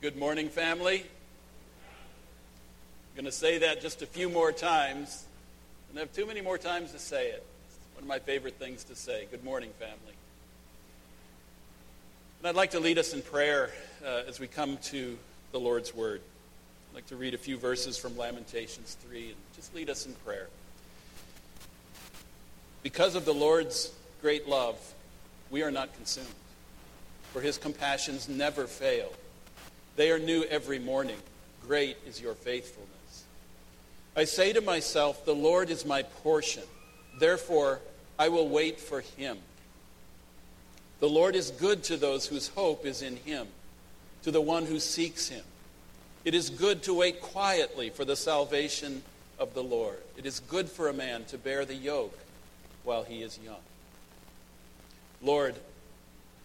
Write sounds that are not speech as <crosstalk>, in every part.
Good morning, family. I'm going to say that just a few more times. And I have too many more times to say it. It's one of my favorite things to say. Good morning, family. And I'd like to lead us in prayer uh, as we come to the Lord's Word. I'd like to read a few verses from Lamentations 3 and just lead us in prayer. Because of the Lord's great love, we are not consumed, for his compassions never fail. They are new every morning. Great is your faithfulness. I say to myself, The Lord is my portion. Therefore, I will wait for him. The Lord is good to those whose hope is in him, to the one who seeks him. It is good to wait quietly for the salvation of the Lord. It is good for a man to bear the yoke while he is young. Lord,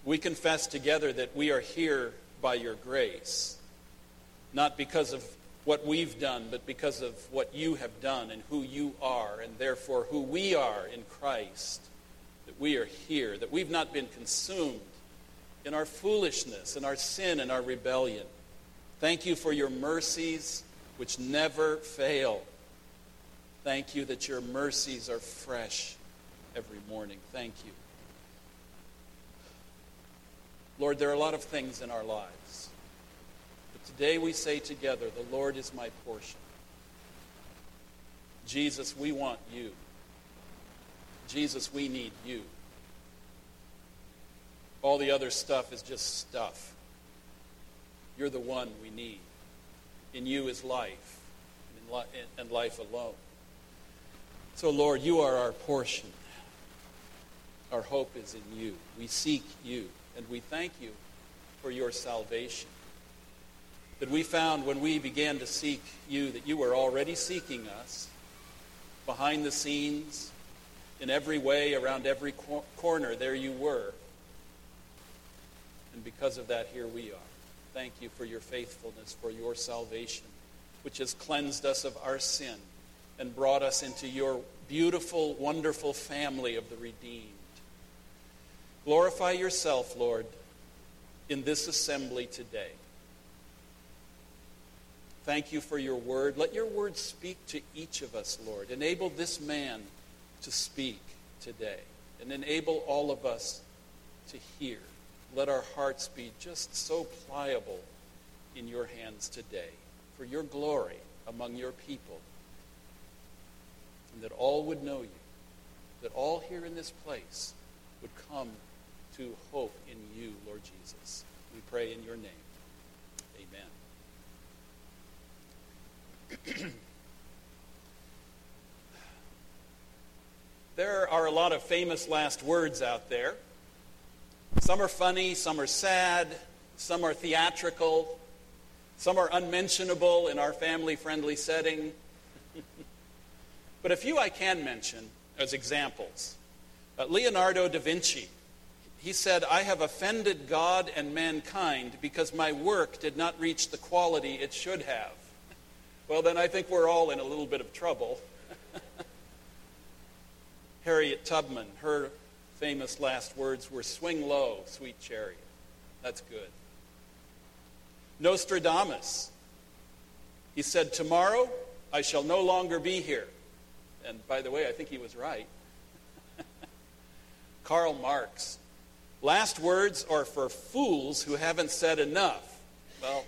we confess together that we are here by your grace, not because of what we've done, but because of what you have done and who you are, and therefore who we are in Christ. That we are here, that we've not been consumed in our foolishness, in our sin, and our rebellion. Thank you for your mercies, which never fail. Thank you that your mercies are fresh every morning. Thank you. Lord, there are a lot of things in our lives. But today we say together, The Lord is my portion. Jesus, we want you. Jesus, we need you. All the other stuff is just stuff. You're the one we need. In you is life, and life alone. So, Lord, you are our portion. Our hope is in you. We seek you. And we thank you for your salvation. That we found when we began to seek you that you were already seeking us behind the scenes, in every way, around every cor- corner, there you were. And because of that, here we are. Thank you for your faithfulness, for your salvation, which has cleansed us of our sin and brought us into your beautiful, wonderful family of the redeemed. Glorify yourself, Lord, in this assembly today. Thank you for your word. Let your word speak to each of us, Lord. Enable this man to speak today and enable all of us to hear. Let our hearts be just so pliable in your hands today for your glory among your people. And that all would know you, that all here in this place would come to hope in you, Lord Jesus. We pray in your name. Amen. <clears throat> there are a lot of famous last words out there. Some are funny, some are sad, some are theatrical, some are unmentionable in our family friendly setting. <laughs> but a few I can mention as examples. Uh, Leonardo da Vinci he said, I have offended God and mankind because my work did not reach the quality it should have. Well, then I think we're all in a little bit of trouble. <laughs> Harriet Tubman, her famous last words were, Swing low, sweet chariot. That's good. Nostradamus, he said, Tomorrow I shall no longer be here. And by the way, I think he was right. <laughs> Karl Marx, Last words are for fools who haven't said enough. Well,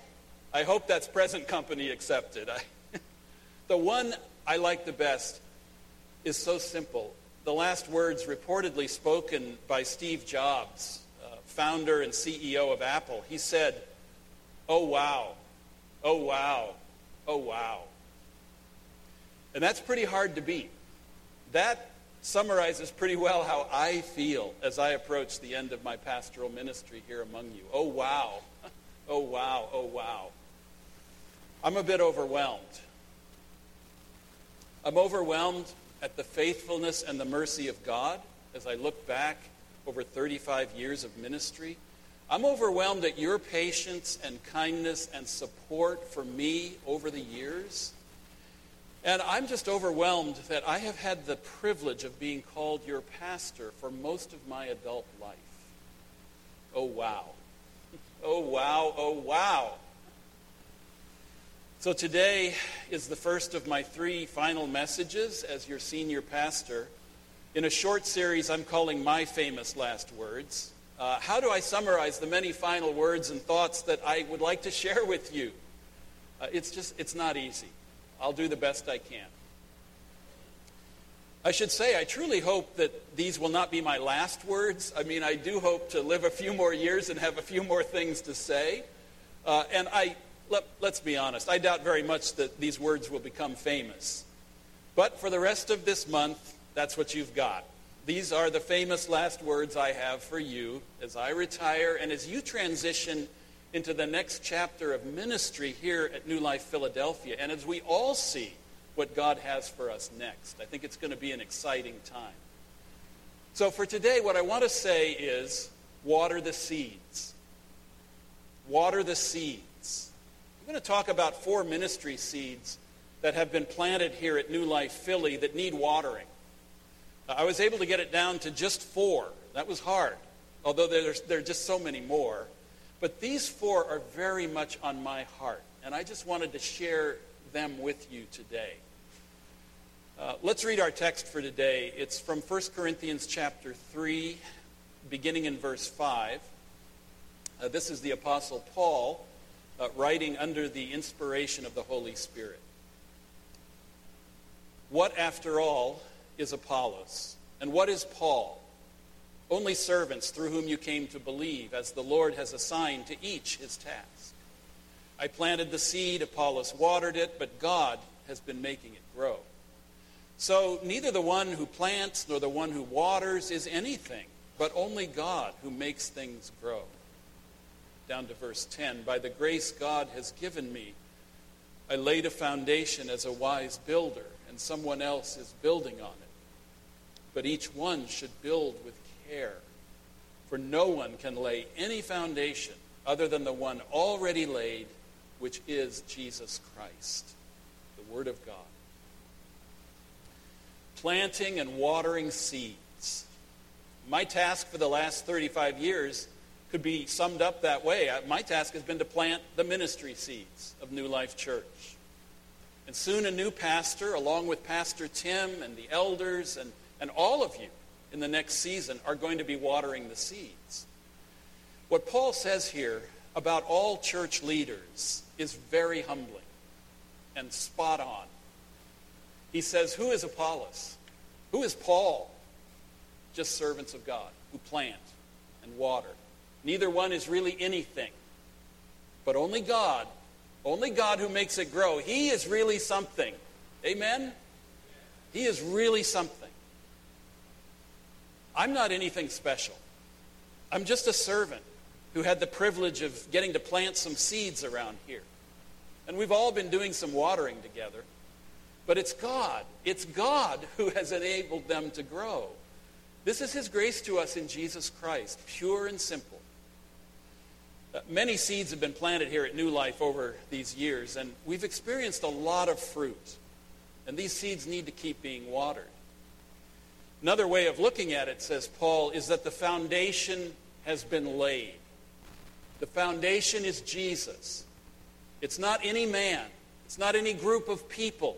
I hope that's present company accepted. I, <laughs> the one I like the best is so simple. The last words reportedly spoken by Steve Jobs, uh, founder and CEO of Apple. He said, Oh, wow. Oh, wow. Oh, wow. And that's pretty hard to beat. That summarizes pretty well how I feel as I approach the end of my pastoral ministry here among you. Oh, wow. <laughs> Oh, wow. Oh, wow. I'm a bit overwhelmed. I'm overwhelmed at the faithfulness and the mercy of God as I look back over 35 years of ministry. I'm overwhelmed at your patience and kindness and support for me over the years. And I'm just overwhelmed that I have had the privilege of being called your pastor for most of my adult life. Oh, wow. <laughs> Oh, wow. Oh, wow. So today is the first of my three final messages as your senior pastor in a short series I'm calling My Famous Last Words. Uh, how do I summarize the many final words and thoughts that I would like to share with you? Uh, it's just, it's not easy. I'll do the best I can. I should say, I truly hope that these will not be my last words. I mean, I do hope to live a few more years and have a few more things to say. Uh, and I, let, let's be honest, I doubt very much that these words will become famous. But for the rest of this month, that's what you've got. These are the famous last words I have for you as I retire and as you transition into the next chapter of ministry here at New Life Philadelphia, and as we all see what God has for us next. I think it's going to be an exciting time. So, for today, what I want to say is water the seeds. Water the seeds. I'm going to talk about four ministry seeds that have been planted here at New Life Philly that need watering. I was able to get it down to just four. That was hard, although there's, there are just so many more. But these four are very much on my heart, and I just wanted to share them with you today. Uh, let's read our text for today. It's from 1 Corinthians chapter 3, beginning in verse 5. Uh, this is the Apostle Paul uh, writing under the inspiration of the Holy Spirit. What, after all, is Apollos? And what is Paul? Only servants through whom you came to believe, as the Lord has assigned to each his task. I planted the seed, Apollos watered it, but God has been making it grow. So neither the one who plants nor the one who waters is anything, but only God who makes things grow down to verse 10. By the grace God has given me, I laid a foundation as a wise builder, and someone else is building on it. But each one should build with care, for no one can lay any foundation other than the one already laid, which is Jesus Christ, the Word of God. Planting and watering seeds. My task for the last 35 years could be summed up that way. My task has been to plant the ministry seeds of New Life Church. And soon a new pastor, along with Pastor Tim and the elders and, and all of you in the next season, are going to be watering the seeds. What Paul says here about all church leaders is very humbling and spot on. He says, Who is Apollos? Who is Paul? Just servants of God who plant and water Neither one is really anything. But only God, only God who makes it grow, He is really something. Amen? He is really something. I'm not anything special. I'm just a servant who had the privilege of getting to plant some seeds around here. And we've all been doing some watering together. But it's God. It's God who has enabled them to grow. This is His grace to us in Jesus Christ, pure and simple. Uh, many seeds have been planted here at New Life over these years, and we've experienced a lot of fruit. And these seeds need to keep being watered. Another way of looking at it, says Paul, is that the foundation has been laid. The foundation is Jesus. It's not any man, it's not any group of people.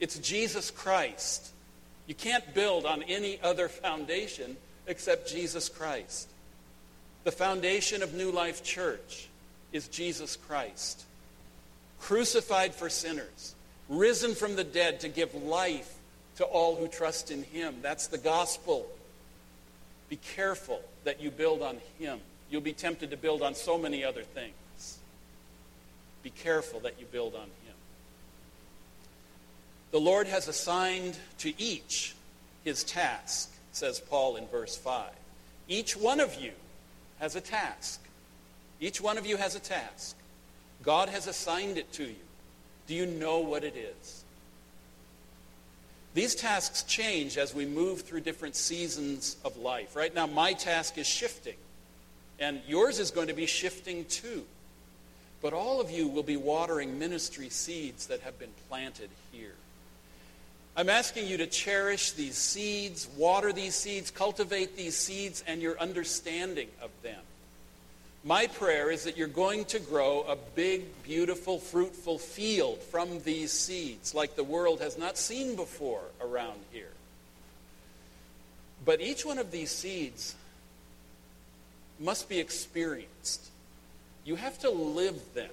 It's Jesus Christ. You can't build on any other foundation except Jesus Christ. The foundation of New Life Church is Jesus Christ, crucified for sinners, risen from the dead to give life to all who trust in him. That's the gospel. Be careful that you build on him. You'll be tempted to build on so many other things. Be careful that you build on him. The Lord has assigned to each his task, says Paul in verse 5. Each one of you has a task. Each one of you has a task. God has assigned it to you. Do you know what it is? These tasks change as we move through different seasons of life. Right now, my task is shifting, and yours is going to be shifting too. But all of you will be watering ministry seeds that have been planted here. I'm asking you to cherish these seeds, water these seeds, cultivate these seeds, and your understanding of them. My prayer is that you're going to grow a big, beautiful, fruitful field from these seeds like the world has not seen before around here. But each one of these seeds must be experienced. You have to live them.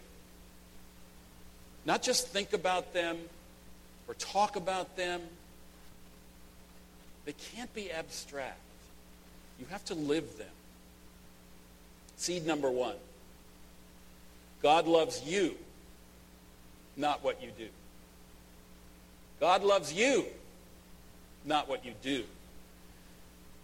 Not just think about them or talk about them. They can't be abstract. You have to live them. Seed number one God loves you, not what you do. God loves you, not what you do.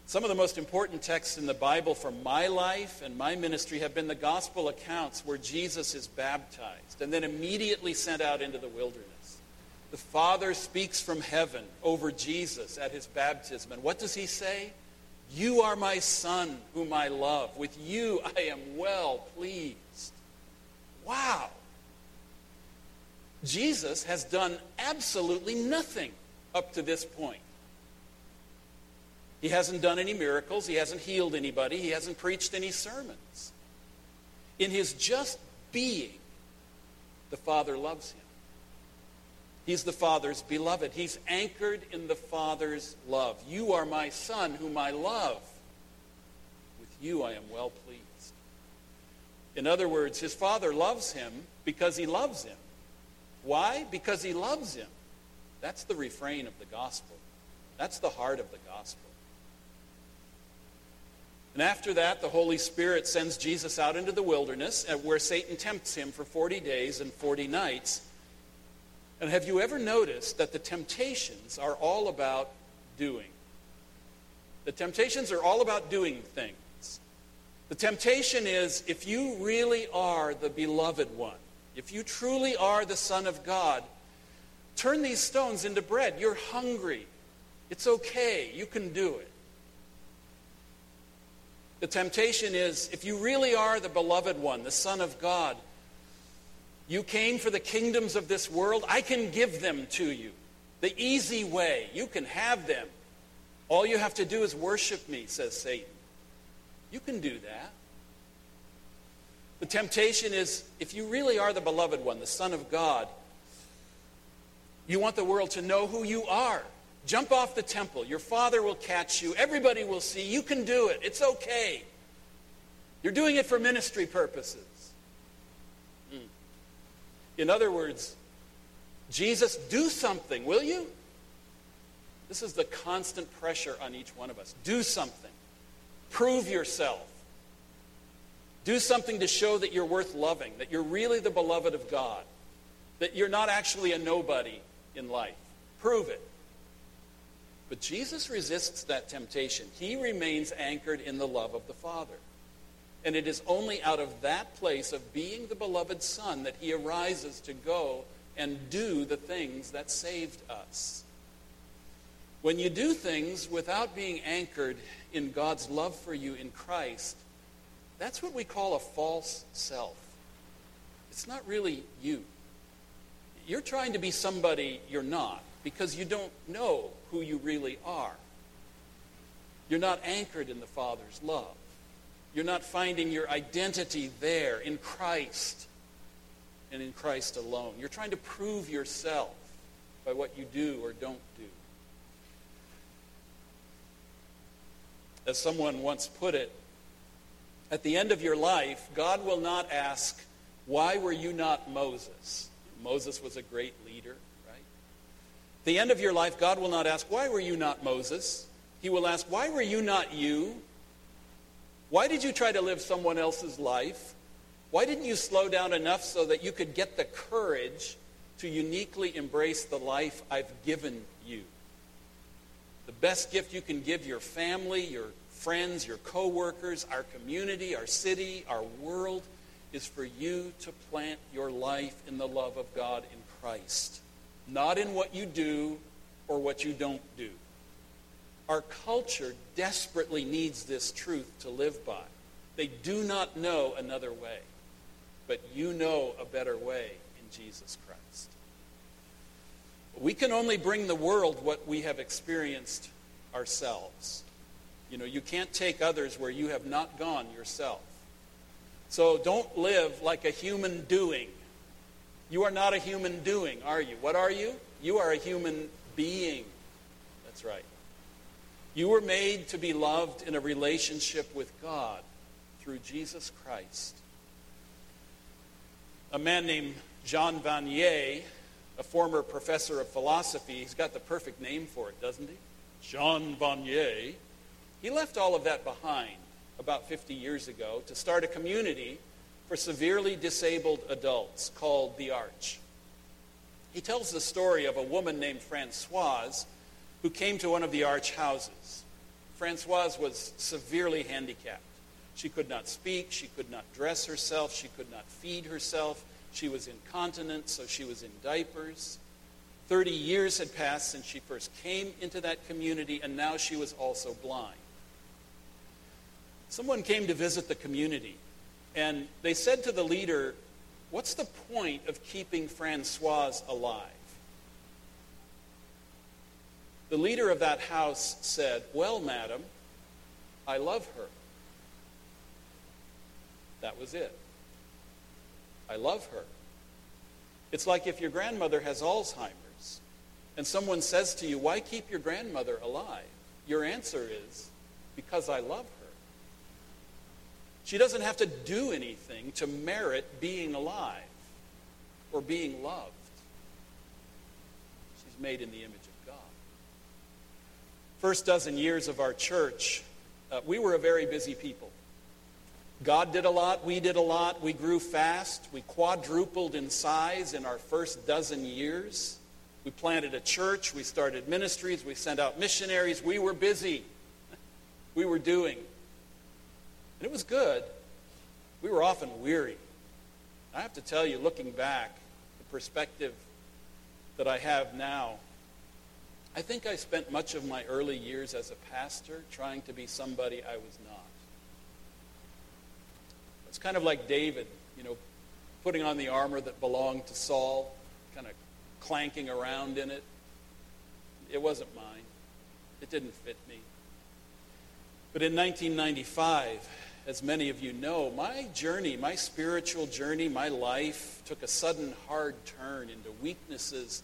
Some of the most important texts in the Bible for my life and my ministry have been the gospel accounts where Jesus is baptized and then immediately sent out into the wilderness. The Father speaks from heaven over Jesus at his baptism. And what does he say? You are my Son, whom I love. With you I am well pleased. Wow. Jesus has done absolutely nothing up to this point. He hasn't done any miracles. He hasn't healed anybody. He hasn't preached any sermons. In his just being, the Father loves him. He's the Father's beloved. He's anchored in the Father's love. You are my Son, whom I love. With you I am well pleased. In other words, his Father loves him because he loves him. Why? Because he loves him. That's the refrain of the gospel. That's the heart of the gospel. And after that, the Holy Spirit sends Jesus out into the wilderness where Satan tempts him for 40 days and 40 nights. And have you ever noticed that the temptations are all about doing? The temptations are all about doing things. The temptation is if you really are the beloved one, if you truly are the Son of God, turn these stones into bread. You're hungry. It's okay. You can do it. The temptation is if you really are the beloved one, the Son of God, you came for the kingdoms of this world, I can give them to you. The easy way. You can have them. All you have to do is worship me, says Satan. You can do that. The temptation is if you really are the beloved one, the Son of God, you want the world to know who you are. Jump off the temple. Your father will catch you. Everybody will see. You can do it. It's okay. You're doing it for ministry purposes. In other words, Jesus, do something, will you? This is the constant pressure on each one of us. Do something. Prove yourself. Do something to show that you're worth loving, that you're really the beloved of God, that you're not actually a nobody in life. Prove it. But Jesus resists that temptation. He remains anchored in the love of the Father. And it is only out of that place of being the beloved Son that he arises to go and do the things that saved us. When you do things without being anchored in God's love for you in Christ, that's what we call a false self. It's not really you. You're trying to be somebody you're not because you don't know who you really are. You're not anchored in the Father's love. You're not finding your identity there in Christ and in Christ alone. You're trying to prove yourself by what you do or don't do. As someone once put it, at the end of your life, God will not ask, Why were you not Moses? Moses was a great leader right? At the end of your life, God will not ask, Why were you not Moses? He will ask, Why were you not you? Why did you try to live someone else's life? Why didn't you slow down enough so that you could get the courage to uniquely embrace the life I've given you? The best gift you can give your family, your friends, your coworkers, our community, our city, our world is for you to plant your life in the love of God in Christ not in what you do or what you don't do. Our culture desperately needs this truth to live by. They do not know another way, but you know a better way in Jesus Christ. We can only bring the world what we have experienced ourselves. You know, you can't take others where you have not gone yourself. So don't live like a human doing. You are not a human doing, are you? What are you? You are a human being. That's right. You were made to be loved in a relationship with God through Jesus Christ. A man named Jean Vanier, a former professor of philosophy, he's got the perfect name for it, doesn't he? Jean Vanier. He left all of that behind about 50 years ago to start a community for severely disabled adults called The Arch. He tells the story of a woman named Francoise who came to one of the Arch houses. Francoise was severely handicapped. She could not speak, she could not dress herself, she could not feed herself, she was incontinent, so she was in diapers. 30 years had passed since she first came into that community, and now she was also blind. Someone came to visit the community, and they said to the leader, What's the point of keeping Francoise alive? The leader of that house said, Well, madam, I love her. That was it. I love her. It's like if your grandmother has Alzheimer's and someone says to you, Why keep your grandmother alive? Your answer is, Because I love her. She doesn't have to do anything to merit being alive or being loved. She's made in the image. First dozen years of our church, uh, we were a very busy people. God did a lot, we did a lot, we grew fast, we quadrupled in size in our first dozen years. We planted a church, we started ministries, we sent out missionaries, we were busy. <laughs> We were doing. And it was good. We were often weary. I have to tell you, looking back, the perspective that I have now, I think I spent much of my early years as a pastor trying to be somebody I was not. It's kind of like David, you know, putting on the armor that belonged to Saul, kind of clanking around in it. It wasn't mine. It didn't fit me. But in 1995, as many of you know, my journey, my spiritual journey, my life took a sudden hard turn into weaknesses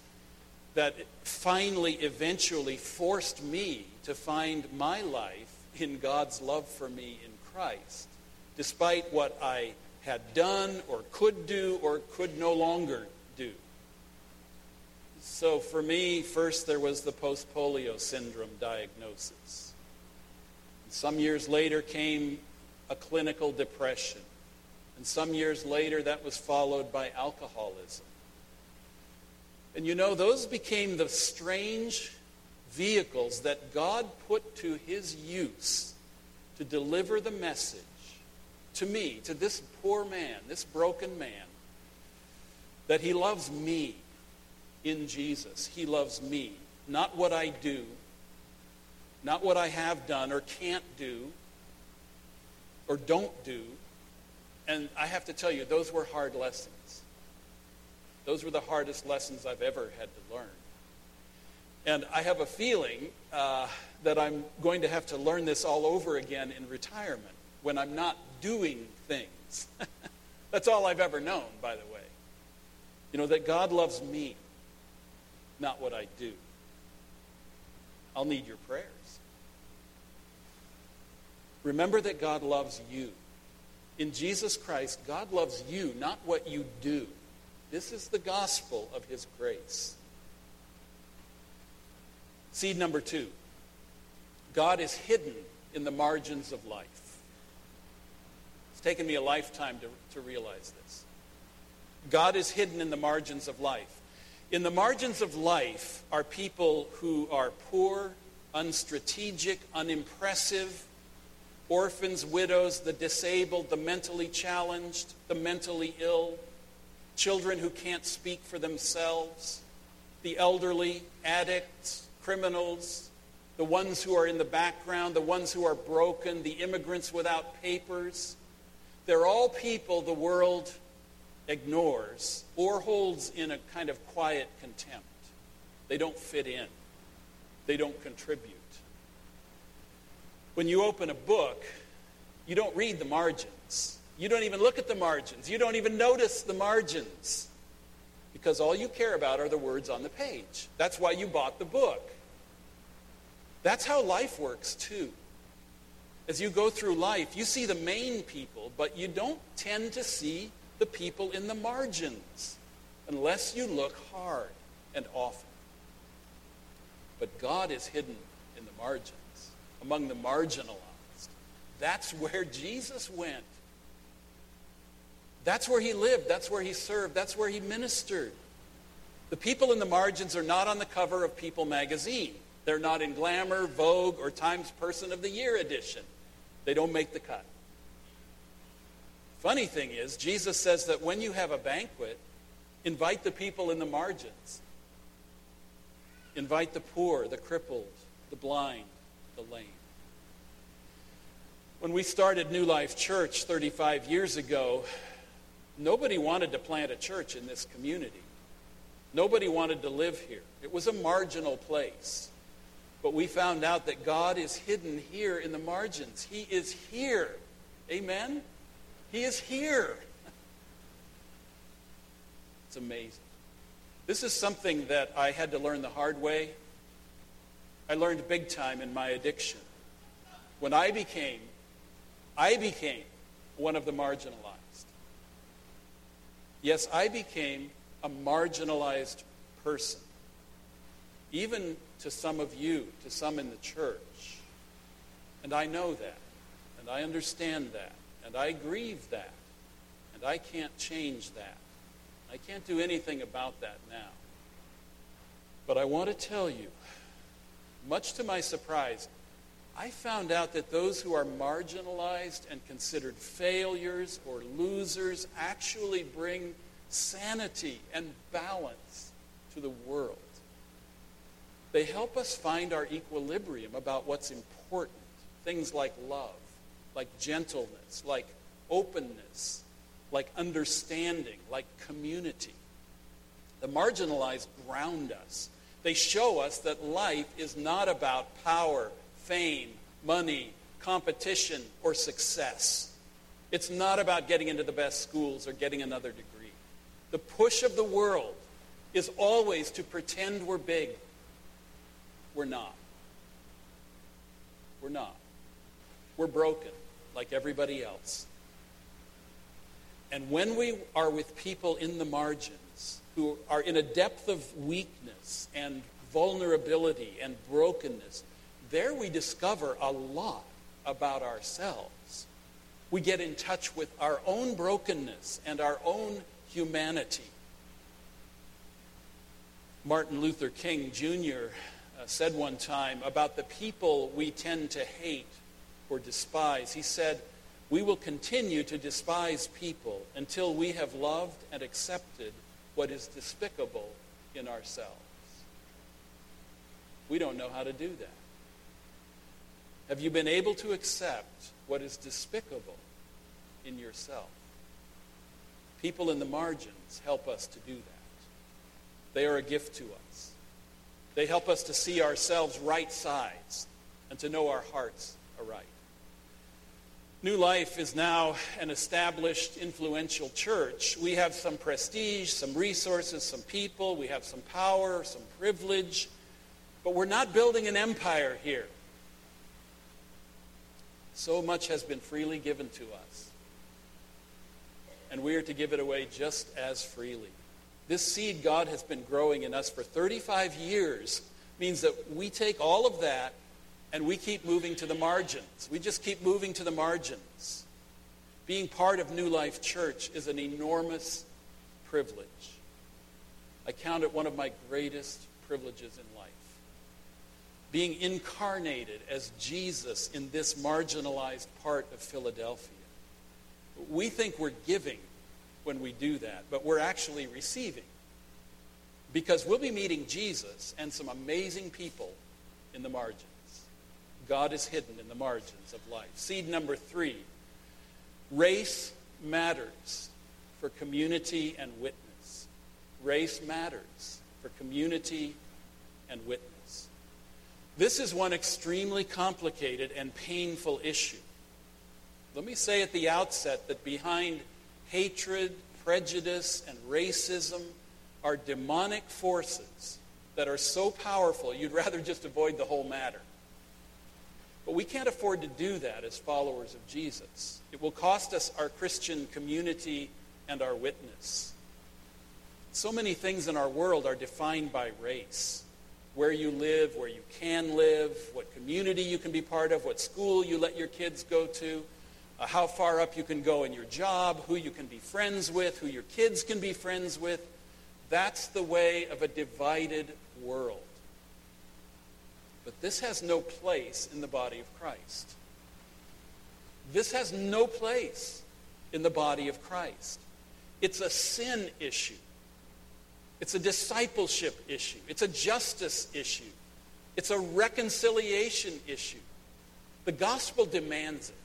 that finally, eventually forced me to find my life in God's love for me in Christ despite what I had done or could do or could no longer do. So for me, first there was the post polio syndrome diagnosis. Some years later came a clinical depression. And some years later, that was followed by alcoholism. And you know, those became the strange vehicles that God put to his use to deliver the message to me, to this poor man, this broken man, that he loves me in Jesus. He loves me. Not what I do, not what I have done or can't do or don't do. And I have to tell you, those were hard lessons. Those were the hardest lessons I've ever had to learn. And I have a feeling uh, that I'm going to have to learn this all over again in retirement when I'm not doing things. <laughs> That's all I've ever known, by the way. You know, that God loves me, not what I do. I'll need your prayers. Remember that God loves you. In Jesus Christ, God loves you, not what you do. This is the gospel of his grace. Seed number two God is hidden in the margins of life. It's taken me a lifetime to, to realize this. God is hidden in the margins of life. In the margins of life are people who are poor, unstrategic, unimpressive, orphans, widows, the disabled, the mentally challenged, the mentally ill, children who can't speak for themselves, the elderly, addicts, criminals, the ones who are in the background, the ones who are broken, the immigrants without papers, they're all people the world ignores or holds in a kind of quiet contempt. They don't fit in, they don't contribute. When you open a book, you don't read the margins. You don't even look at the margins. You don't even notice the margins because all you care about are the words on the page. That's why you bought the book. That's how life works, too. As you go through life, you see the main people, but you don't tend to see the people in the margins unless you look hard and often. But God is hidden in the margins, among the marginalized. That's where Jesus went. That's where he lived. That's where he served. That's where he ministered. The people in the margins are not on the cover of People magazine. They're not in Glamour, Vogue, or Times Person of the Year edition. They don't make the cut. Funny thing is, Jesus says that when you have a banquet, invite the people in the margins. Invite the poor, the crippled, the blind, the lame. When we started New Life Church 35 years ago, nobody wanted to plant a church in this community. Nobody wanted to live here. It was a marginal place. But we found out that God is hidden here in the margins. He is here. Amen? He is here. <laughs> It's amazing. This is something that I had to learn the hard way. I learned big time in my addiction. When I became, I became one of the marginalized. Yes, I became a marginalized person. Even to some of you, to some in the church. And I know that. And I understand that. And I grieve that. And I can't change that. I can't do anything about that now. But I want to tell you, much to my surprise, I found out that those who are marginalized and considered failures or losers actually bring sanity and balance to the world. They help us find our equilibrium about what's important. Things like love, like gentleness, like openness, like understanding, like community. The marginalized ground us. They show us that life is not about power, fame, money, competition, or success. It's not about getting into the best schools or getting another degree. The push of the world is always to pretend we're big. We're not. We're not. We're broken like everybody else. And when we are with people in the margins who are in a depth of weakness and vulnerability and brokenness, there we discover a lot about ourselves. We get in touch with our own brokenness and our own humanity. Martin Luther King Jr. Uh, said one time about the people we tend to hate or despise. He said, we will continue to despise people until we have loved and accepted what is despicable in ourselves. We don't know how to do that. Have you been able to accept what is despicable in yourself? People in the margins help us to do that. They are a gift to us. They help us to see ourselves right sides and to know our hearts aright. New Life is now an established, influential church. We have some prestige, some resources, some people, we have some power, some privilege, but we're not building an empire here. So much has been freely given to us, and we are to give it away just as freely. This seed God has been growing in us for 35 years means that we take all of that and we keep moving to the margins. We just keep moving to the margins. Being part of New Life Church is an enormous privilege. I count it one of my greatest privileges in life. Being incarnated as Jesus in this marginalized part of Philadelphia. We think we're giving when we do that, but we're actually receiving. Because we'll be meeting Jesus and some amazing people in the margins. God is hidden in the margins of life. Seed number three race matters for community and witness. Race matters for community and witness. This is one extremely complicated and painful issue. Let me say at the outset that behind hatred, prejudice, and racism are demonic forces that are so powerful you'd rather just avoid the whole matter. But we can't afford to do that as followers of Jesus. It will cost us our Christian community and our witness. So many things in our world are defined by race where you live, where you can live, what community you can be part of, what school you let your kids go to, uh, how far up you can go in your job, who you can be friends with, who your kids can be friends with. That's the way of a divided world. But this has no place in the body of Christ. This has no place in the body of Christ. It's a sin issue. It's a discipleship issue. It's a justice issue. It's a reconciliation issue. The gospel demands it.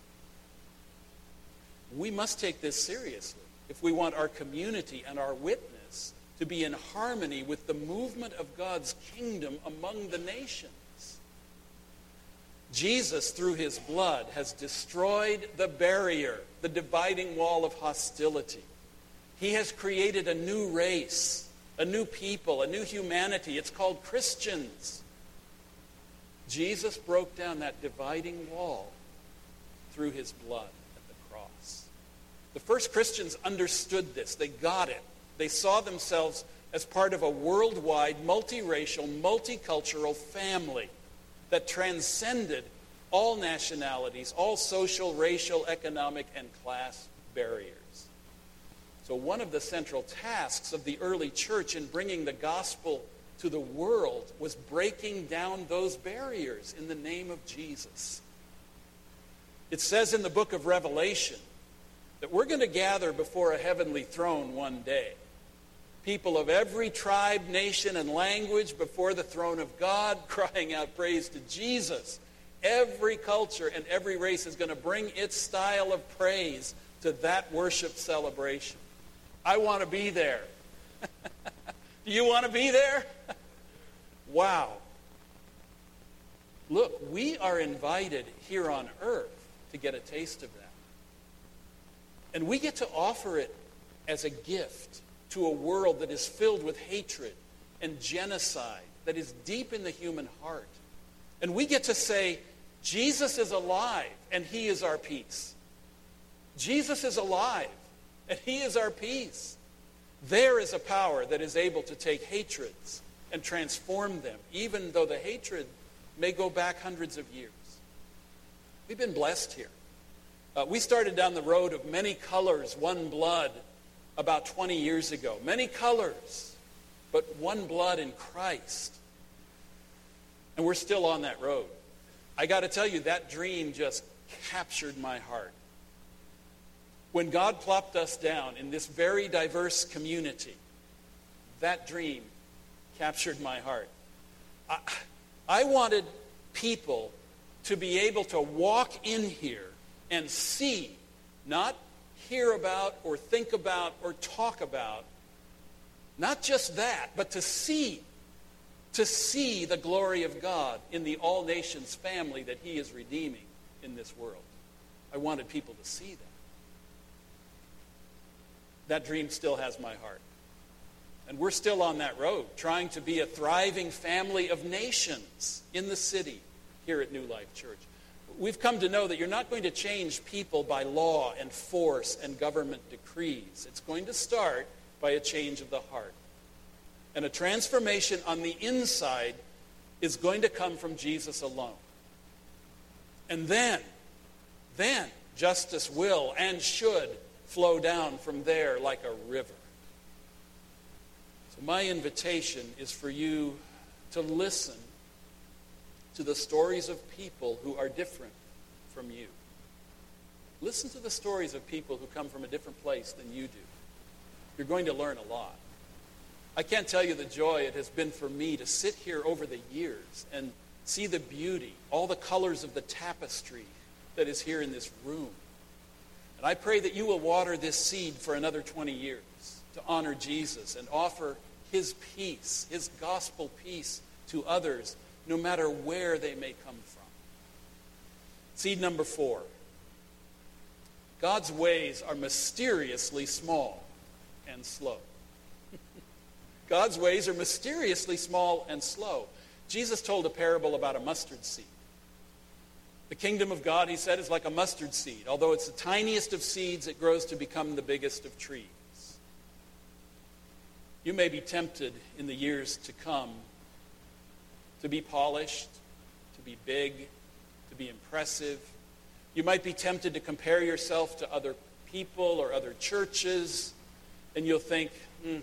We must take this seriously if we want our community and our witness to be in harmony with the movement of God's kingdom among the nations. Jesus, through his blood, has destroyed the barrier, the dividing wall of hostility. He has created a new race a new people, a new humanity. It's called Christians. Jesus broke down that dividing wall through his blood at the cross. The first Christians understood this. They got it. They saw themselves as part of a worldwide, multiracial, multicultural family that transcended all nationalities, all social, racial, economic, and class barriers. So, one of the central tasks of the early church in bringing the gospel to the world was breaking down those barriers in the name of Jesus. It says in the book of Revelation that we're going to gather before a heavenly throne one day. People of every tribe, nation, and language before the throne of God, <laughs> crying out praise to Jesus. Every culture and every race is going to bring its style of praise to that worship celebration. I want to be there. <laughs> Do you want to be there? <laughs> wow. Look, we are invited here on earth to get a taste of that. And we get to offer it as a gift to a world that is filled with hatred and genocide that is deep in the human heart. And we get to say, Jesus is alive and he is our peace. Jesus is alive and he is our peace. There is a power that is able to take hatreds and transform them, even though the hatred may go back hundreds of years. We've been blessed here. Uh, we started down the road of many colors, one blood, about 20 years ago. Many colors, but one blood in Christ. And we're still on that road. I got to tell you, that dream just captured my heart when God plopped us down in this very diverse community, that dream captured my heart. I, I wanted people to be able to walk in here and see, not hear about or think about or talk about, not just that, but to see, to see the glory of God in the all nations family that He is redeeming in this world. I wanted people to see that that dream still has my heart. And we're still on that road, trying to be a thriving family of nations in the city here at New Life Church. We've come to know that you're not going to change people by law and force and government decrees. It's going to start by a change of the heart. And a transformation on the inside is going to come from Jesus alone. And then, then justice will and should flow down from there like a river. So, my invitation is for you to listen to the stories of people who are different from you. Listen to the stories of people who come from a different place than you do. You're going to learn a lot. I can't tell you the joy it has been for me to sit here over the years and see the beauty, all the colors of the tapestry that is here in this room. I pray that you will water this seed for another 20 years to honor Jesus and offer his peace, his gospel peace to others, no matter where they may come from. Seed number four God's ways are mysteriously small and slow. <laughs> God's ways are mysteriously small and slow. Jesus told a parable about a mustard seed. The kingdom of God, he said, is like a mustard seed. Although it's the tiniest of seeds, it grows to become the biggest of trees. You may be tempted in the years to come to be polished, to be big, to be impressive. You might be tempted to compare yourself to other people or other churches, and you'll think, hmm,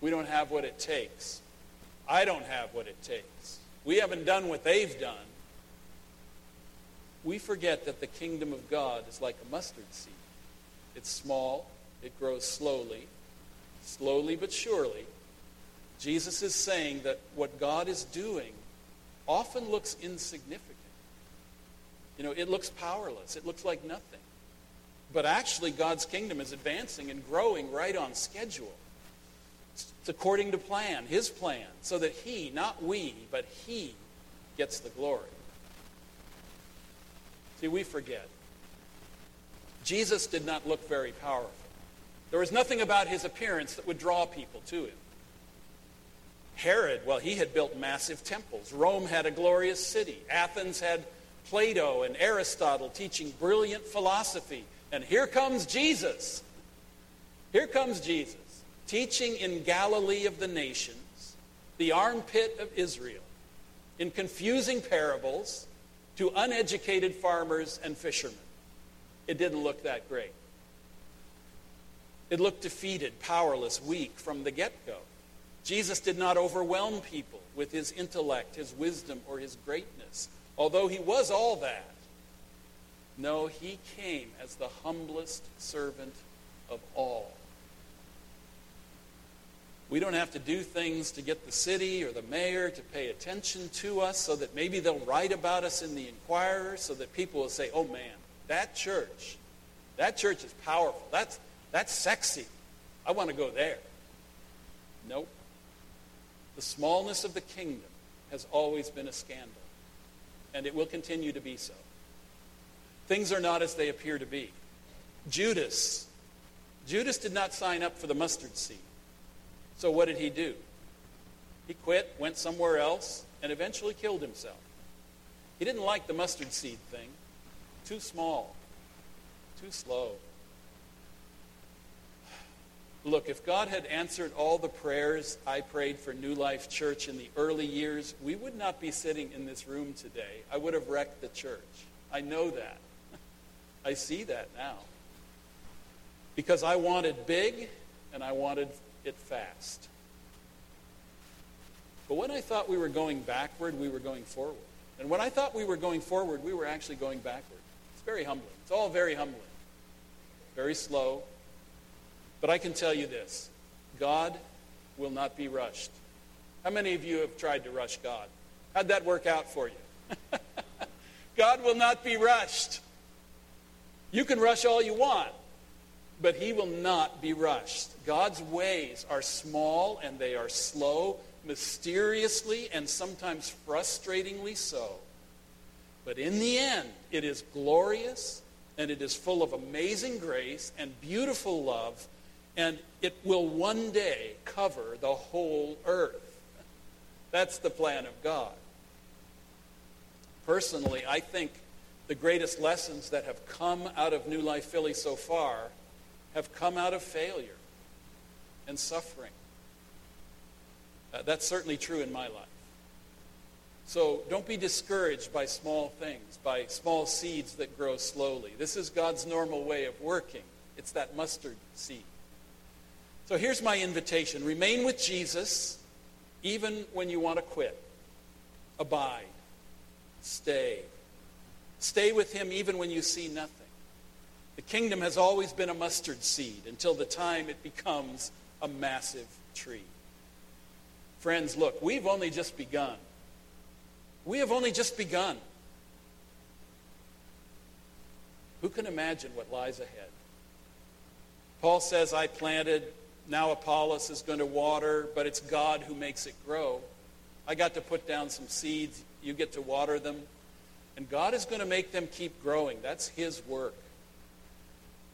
we don't have what it takes. I don't have what it takes. We haven't done what they've done. We forget that the kingdom of God is like a mustard seed. It's small, it grows slowly, slowly but surely. Jesus is saying that what God is doing often looks insignificant. You know, it looks powerless, it looks like nothing. But actually, God's kingdom is advancing and growing right on schedule. It's according to plan, his plan, so that he, not we, but he gets the glory. See, we forget. Jesus did not look very powerful. There was nothing about his appearance that would draw people to him. Herod, well, he had built massive temples. Rome had a glorious city. Athens had Plato and Aristotle teaching brilliant philosophy. And here comes Jesus. Here comes Jesus teaching in Galilee of the nations, the armpit of Israel, in confusing parables to uneducated farmers and fishermen. It didn't look that great. It looked defeated, powerless, weak from the get go. Jesus did not overwhelm people with his intellect, his wisdom, or his greatness, although he was all that. No, he came as the humblest servant of all. We don't have to do things to get the city or the mayor to pay attention to us so that maybe they'll write about us in the Inquirer so that people will say, oh man, that church, that church is powerful. That's, that's sexy. I want to go there. Nope. The smallness of the kingdom has always been a scandal, and it will continue to be so. Things are not as they appear to be. Judas, Judas did not sign up for the mustard seed. So what did he do? He quit, went somewhere else, and eventually killed himself. He didn't like the mustard seed thing. Too small, too slow. Look, if God had answered all the prayers I prayed for New Life Church in the early years, we would not be sitting in this room today. I would have wrecked the church. I know that. <laughs> I see that now. Because I wanted big and I wanted it fast. But when I thought we were going backward, we were going forward. And when I thought we were going forward, we were actually going backward. It's very humbling. It's all very humbling. Very slow. But I can tell you this God will not be rushed. How many of you have tried to rush God? How'd that work out for you? <laughs> God will not be rushed. You can rush all you want but he will not be rushed. God's ways are small and they are slow, mysteriously and sometimes frustratingly so. But in the end, it is glorious and it is full of amazing grace and beautiful love, and it will one day cover the whole earth. That's the plan of God. Personally, I think the greatest lessons that have come out of New Life Philly so far have come out of failure and suffering. Uh, that's certainly true in my life. So don't be discouraged by small things, by small seeds that grow slowly. This is God's normal way of working. It's that mustard seed. So here's my invitation remain with Jesus even when you want to quit. Abide. Stay. Stay with him even when you see nothing. The kingdom has always been a mustard seed until the time it becomes a massive tree. Friends, look, we've only just begun. We have only just begun. Who can imagine what lies ahead? Paul says, I planted, now Apollos is going to water, but it's God who makes it grow. I got to put down some seeds, you get to water them, and God is going to make them keep growing. That's His work.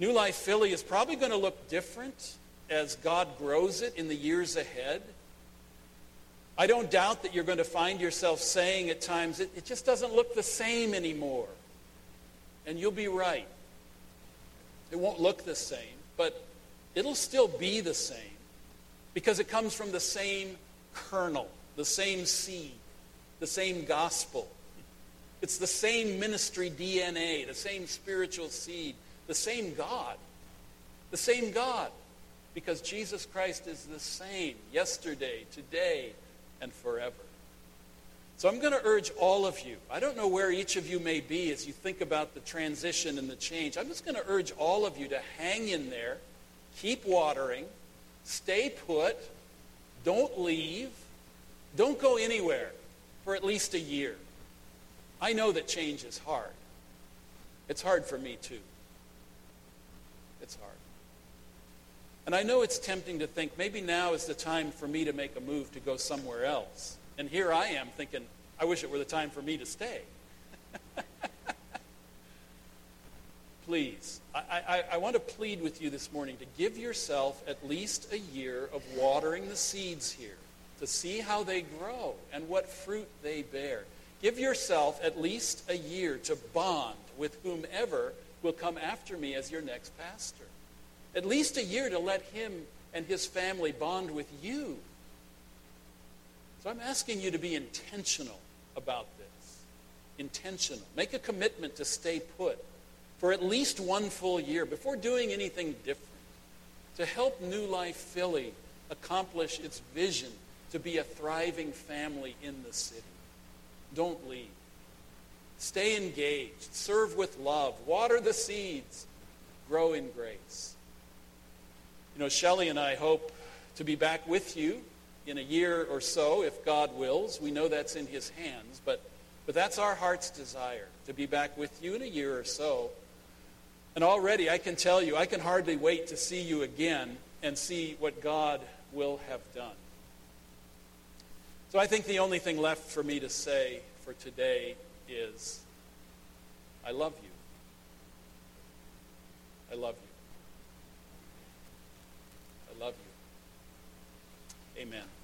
New Life Philly is probably going to look different as God grows it in the years ahead. I don't doubt that you're going to find yourself saying at times, it, it just doesn't look the same anymore. And you'll be right. It won't look the same, but it'll still be the same because it comes from the same kernel, the same seed, the same gospel. It's the same ministry DNA, the same spiritual seed, the same God. The same God. Because Jesus Christ is the same yesterday, today, and forever. So I'm going to urge all of you. I don't know where each of you may be as you think about the transition and the change. I'm just going to urge all of you to hang in there, keep watering, stay put, don't leave, don't go anywhere for at least a year. I know that change is hard. It's hard for me too. It's hard. And I know it's tempting to think maybe now is the time for me to make a move to go somewhere else. And here I am thinking, I wish it were the time for me to stay. <laughs> Please, I, I, I, want to plead with you this morning to give yourself at least a year of watering the seeds here to see how they grow and what fruit they bear. Give yourself at least a year to bond with whomever will come after me as your next pastor. At least a year to let him and his family bond with you. So I'm asking you to be intentional about this. Intentional. Make a commitment to stay put for at least one full year before doing anything different to help New Life Philly accomplish its vision to be a thriving family in the city. Don't leave. Stay engaged. Serve with love. Water the seeds. Grow in grace. Know, Shelley and I hope to be back with you in a year or so, if God wills. We know that's in His hands, but, but that's our heart's desire, to be back with you in a year or so. And already I can tell you, I can hardly wait to see you again and see what God will have done. So I think the only thing left for me to say for today is. I love you. I love you. Amen.